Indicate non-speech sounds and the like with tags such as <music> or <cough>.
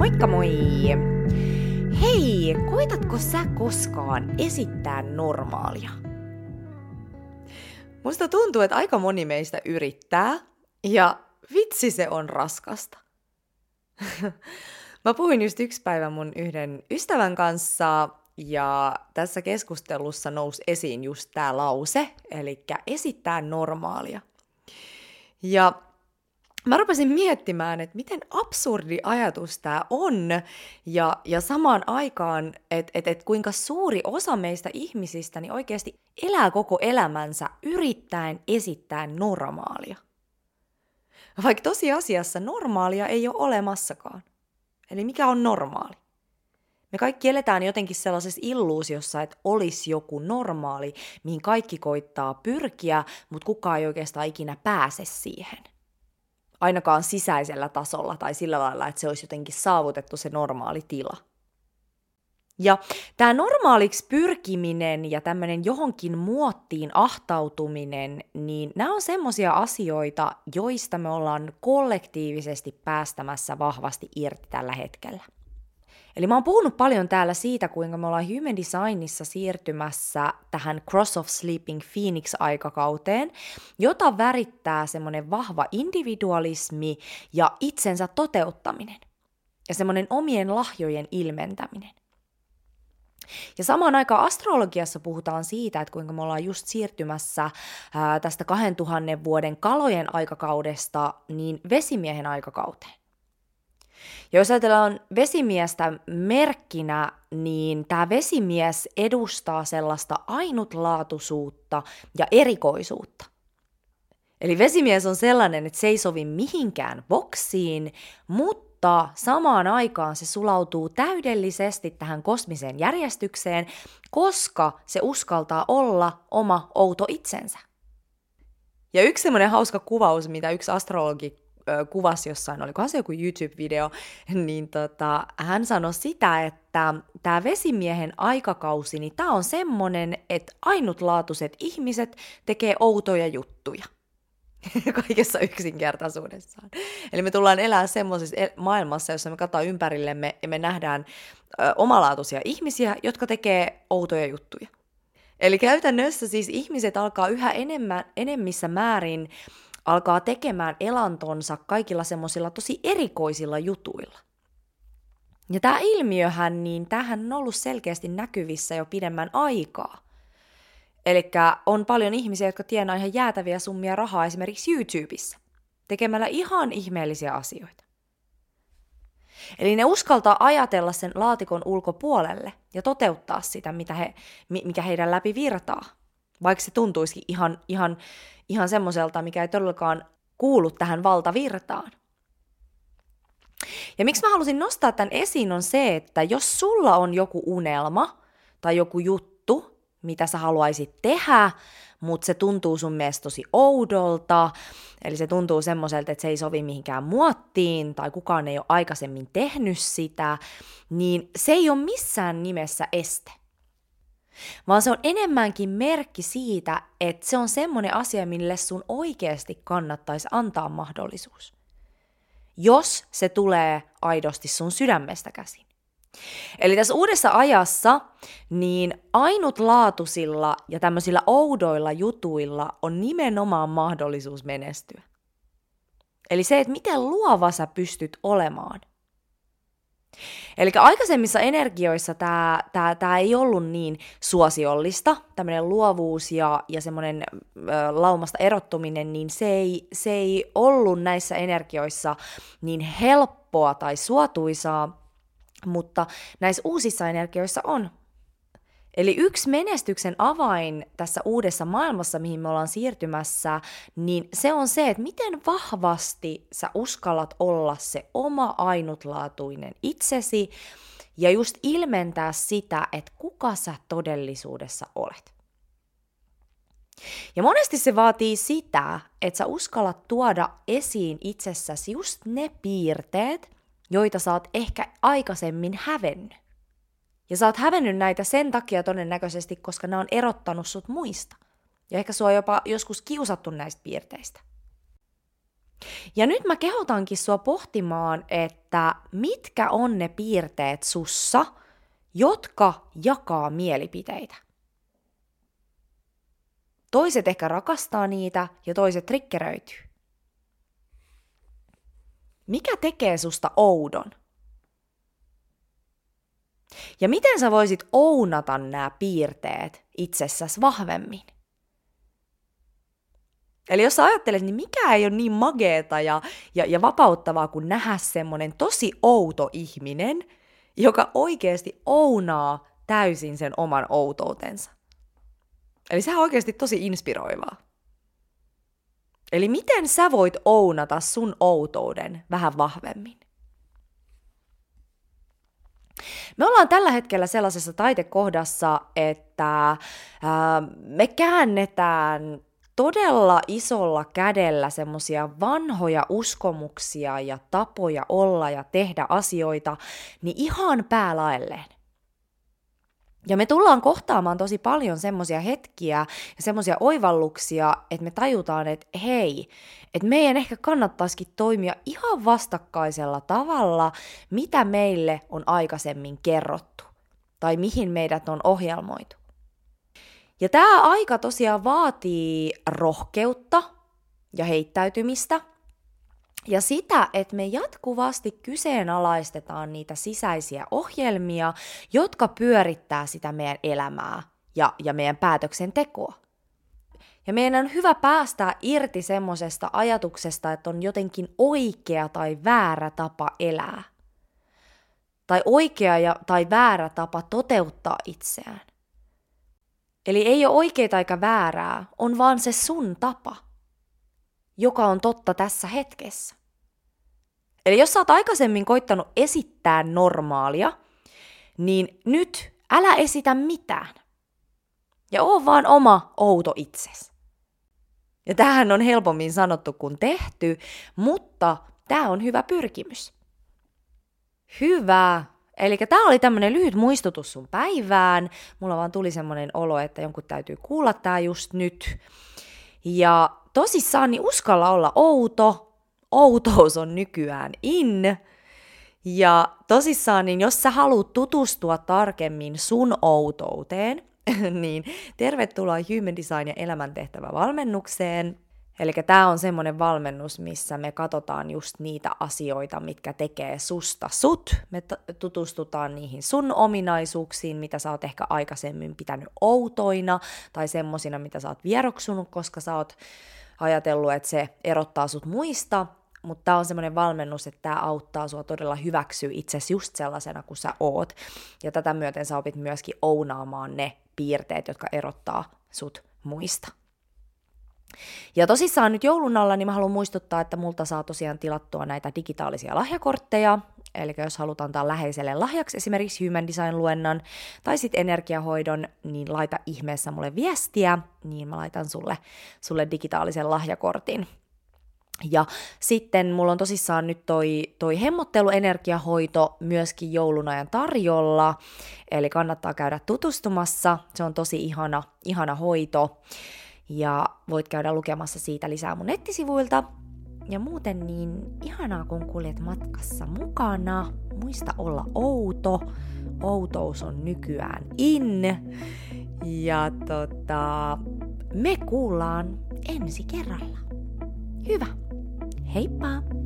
Moikka moi! Hei, koitatko sä koskaan esittää normaalia? Musta tuntuu, että aika moni meistä yrittää, ja vitsi se on raskasta. <laughs> Mä puhuin just yksi päivä mun yhden ystävän kanssa, ja tässä keskustelussa nousi esiin just tämä lause, eli esittää normaalia. Ja mä rupesin miettimään, että miten absurdi ajatus tämä on, ja, ja samaan aikaan, että et, et kuinka suuri osa meistä ihmisistä niin oikeasti elää koko elämänsä yrittäen esittää normaalia. Vaikka tosiasiassa normaalia ei ole olemassakaan. Eli mikä on normaali? Me kaikki eletään jotenkin sellaisessa illuusiossa, että olisi joku normaali, mihin kaikki koittaa pyrkiä, mutta kukaan ei oikeastaan ikinä pääse siihen. Ainakaan sisäisellä tasolla tai sillä lailla, että se olisi jotenkin saavutettu se normaali tila. Ja tämä normaaliksi pyrkiminen ja tämmöinen johonkin muottiin ahtautuminen, niin nämä on semmoisia asioita, joista me ollaan kollektiivisesti päästämässä vahvasti irti tällä hetkellä. Eli mä oon puhunut paljon täällä siitä, kuinka me ollaan human designissa siirtymässä tähän Cross of Sleeping Phoenix-aikakauteen, jota värittää semmoinen vahva individualismi ja itsensä toteuttaminen ja semmoinen omien lahjojen ilmentäminen. Ja samaan aikaan astrologiassa puhutaan siitä, että kuinka me ollaan just siirtymässä ää, tästä 2000 vuoden kalojen aikakaudesta niin vesimiehen aikakauteen. Ja jos ajatellaan vesimiestä merkkinä, niin tämä vesimies edustaa sellaista ainutlaatuisuutta ja erikoisuutta. Eli vesimies on sellainen, että se ei sovi mihinkään boksiin, mutta samaan aikaan se sulautuu täydellisesti tähän kosmiseen järjestykseen, koska se uskaltaa olla oma outo itsensä. Ja yksi semmoinen hauska kuvaus, mitä yksi astrologi kuvasi jossain, olikohan se joku YouTube-video, <laughs> niin tota, hän sanoi sitä, että tämä vesimiehen aikakausi, niin tämä on semmoinen, että ainutlaatuiset ihmiset tekee outoja juttuja. <laughs> Kaikessa yksinkertaisuudessaan. Eli me tullaan elää semmoisessa maailmassa, jossa me katsotaan ympärillemme ja me nähdään ö, omalaatuisia ihmisiä, jotka tekee outoja juttuja. Eli käytännössä siis ihmiset alkaa yhä enemmän, enemmissä määrin alkaa tekemään elantonsa kaikilla semmoisilla tosi erikoisilla jutuilla. Ja tämä ilmiöhän, niin tähän on ollut selkeästi näkyvissä jo pidemmän aikaa. Eli on paljon ihmisiä, jotka tienaa ihan jäätäviä summia rahaa esimerkiksi YouTubessa, tekemällä ihan ihmeellisiä asioita. Eli ne uskaltaa ajatella sen laatikon ulkopuolelle ja toteuttaa sitä, mitä he, mikä heidän läpi virtaa, vaikka se tuntuisikin ihan, ihan ihan semmoiselta, mikä ei todellakaan kuulu tähän valtavirtaan. Ja miksi mä halusin nostaa tämän esiin on se, että jos sulla on joku unelma tai joku juttu, mitä sä haluaisit tehdä, mutta se tuntuu sun mielestä tosi oudolta, eli se tuntuu semmoiselta, että se ei sovi mihinkään muottiin tai kukaan ei ole aikaisemmin tehnyt sitä, niin se ei ole missään nimessä este vaan se on enemmänkin merkki siitä, että se on semmoinen asia, mille sun oikeasti kannattaisi antaa mahdollisuus. Jos se tulee aidosti sun sydämestä käsin. Eli tässä uudessa ajassa niin ainutlaatuisilla ja tämmöisillä oudoilla jutuilla on nimenomaan mahdollisuus menestyä. Eli se, että miten luova sä pystyt olemaan. Eli aikaisemmissa energioissa tämä tää, tää ei ollut niin suosiollista, tämmöinen luovuus ja, ja semmoinen laumasta erottuminen, niin se ei, se ei ollut näissä energioissa niin helppoa tai suotuisaa, mutta näissä uusissa energioissa on. Eli yksi menestyksen avain tässä uudessa maailmassa, mihin me ollaan siirtymässä, niin se on se, että miten vahvasti sä uskallat olla se oma ainutlaatuinen itsesi ja just ilmentää sitä, että kuka sä todellisuudessa olet. Ja monesti se vaatii sitä, että sä uskallat tuoda esiin itsessäsi just ne piirteet, joita sä oot ehkä aikaisemmin hävennyt. Ja sä oot hävennyt näitä sen takia todennäköisesti, koska ne on erottanut sut muista. Ja ehkä sua on jopa joskus kiusattu näistä piirteistä. Ja nyt mä kehotankin sua pohtimaan, että mitkä on ne piirteet sussa, jotka jakaa mielipiteitä. Toiset ehkä rakastaa niitä ja toiset trikkeröityy. Mikä tekee susta oudon? Ja miten sä voisit ounata nämä piirteet itsessäsi vahvemmin? Eli jos sä ajattelet, niin mikä ei ole niin mageeta ja, ja, ja vapauttavaa kuin nähdä semmoinen tosi outo ihminen, joka oikeasti ounaa täysin sen oman outoutensa. Eli se on oikeasti tosi inspiroivaa. Eli miten sä voit ounata sun outouden vähän vahvemmin? Me ollaan tällä hetkellä sellaisessa taitekohdassa, että ää, me käännetään todella isolla kädellä semmosia vanhoja uskomuksia ja tapoja olla ja tehdä asioita, niin ihan päälaelleen. Ja me tullaan kohtaamaan tosi paljon semmoisia hetkiä ja semmoisia oivalluksia, että me tajutaan, että hei, että meidän ehkä kannattaisikin toimia ihan vastakkaisella tavalla, mitä meille on aikaisemmin kerrottu tai mihin meidät on ohjelmoitu. Ja tämä aika tosiaan vaatii rohkeutta ja heittäytymistä ja sitä, että me jatkuvasti kyseenalaistetaan niitä sisäisiä ohjelmia, jotka pyörittää sitä meidän elämää ja, ja meidän päätöksentekoa. Ja meidän on hyvä päästää irti semmoisesta ajatuksesta, että on jotenkin oikea tai väärä tapa elää. Tai oikea ja, tai väärä tapa toteuttaa itseään. Eli ei ole oikeaa eikä väärää, on vaan se sun tapa, joka on totta tässä hetkessä. Eli jos sä oot aikaisemmin koittanut esittää normaalia, niin nyt älä esitä mitään. Ja oo vaan oma outo itses. Ja tämähän on helpommin sanottu kuin tehty, mutta tämä on hyvä pyrkimys. Hyvä Eli tämä oli tämmöinen lyhyt muistutus sun päivään. Mulla vaan tuli semmoinen olo, että jonkun täytyy kuulla tämä just nyt. Ja tosissaan niin uskalla olla outo. Outous on nykyään in. Ja tosissaan, niin jos sä haluat tutustua tarkemmin sun outouteen, <laughs> niin tervetuloa Human Design ja elämäntehtävä valmennukseen. Eli tämä on semmoinen valmennus, missä me katsotaan just niitä asioita, mitkä tekee susta sut. Me t- tutustutaan niihin sun ominaisuuksiin, mitä sä oot ehkä aikaisemmin pitänyt outoina tai semmosina, mitä sä oot vieroksunut, koska sä oot ajatellut, että se erottaa sut muista. Mutta tämä on semmoinen valmennus, että tämä auttaa sua todella hyväksyä itsesi just sellaisena kuin sä oot. Ja tätä myöten sä opit myöskin ounaamaan ne piirteet, jotka erottaa sut muista. Ja tosissaan nyt joulun alla, niin mä haluan muistuttaa, että multa saa tosiaan tilattua näitä digitaalisia lahjakortteja, eli jos halutaan antaa läheiselle lahjaksi esimerkiksi Human Design-luennan tai sitten energiahoidon, niin laita ihmeessä mulle viestiä, niin mä laitan sulle, sulle digitaalisen lahjakortin. Ja sitten mulla on tosissaan nyt toi, toi hemmotteluenergiahoito myöskin joulun ajan tarjolla, eli kannattaa käydä tutustumassa, se on tosi ihana, ihana hoito ja voit käydä lukemassa siitä lisää mun nettisivuilta. Ja muuten niin ihanaa, kun kuljet matkassa mukana. Muista olla outo. Outous on nykyään in. Ja tota, me kuullaan ensi kerralla. Hyvä. Heippa!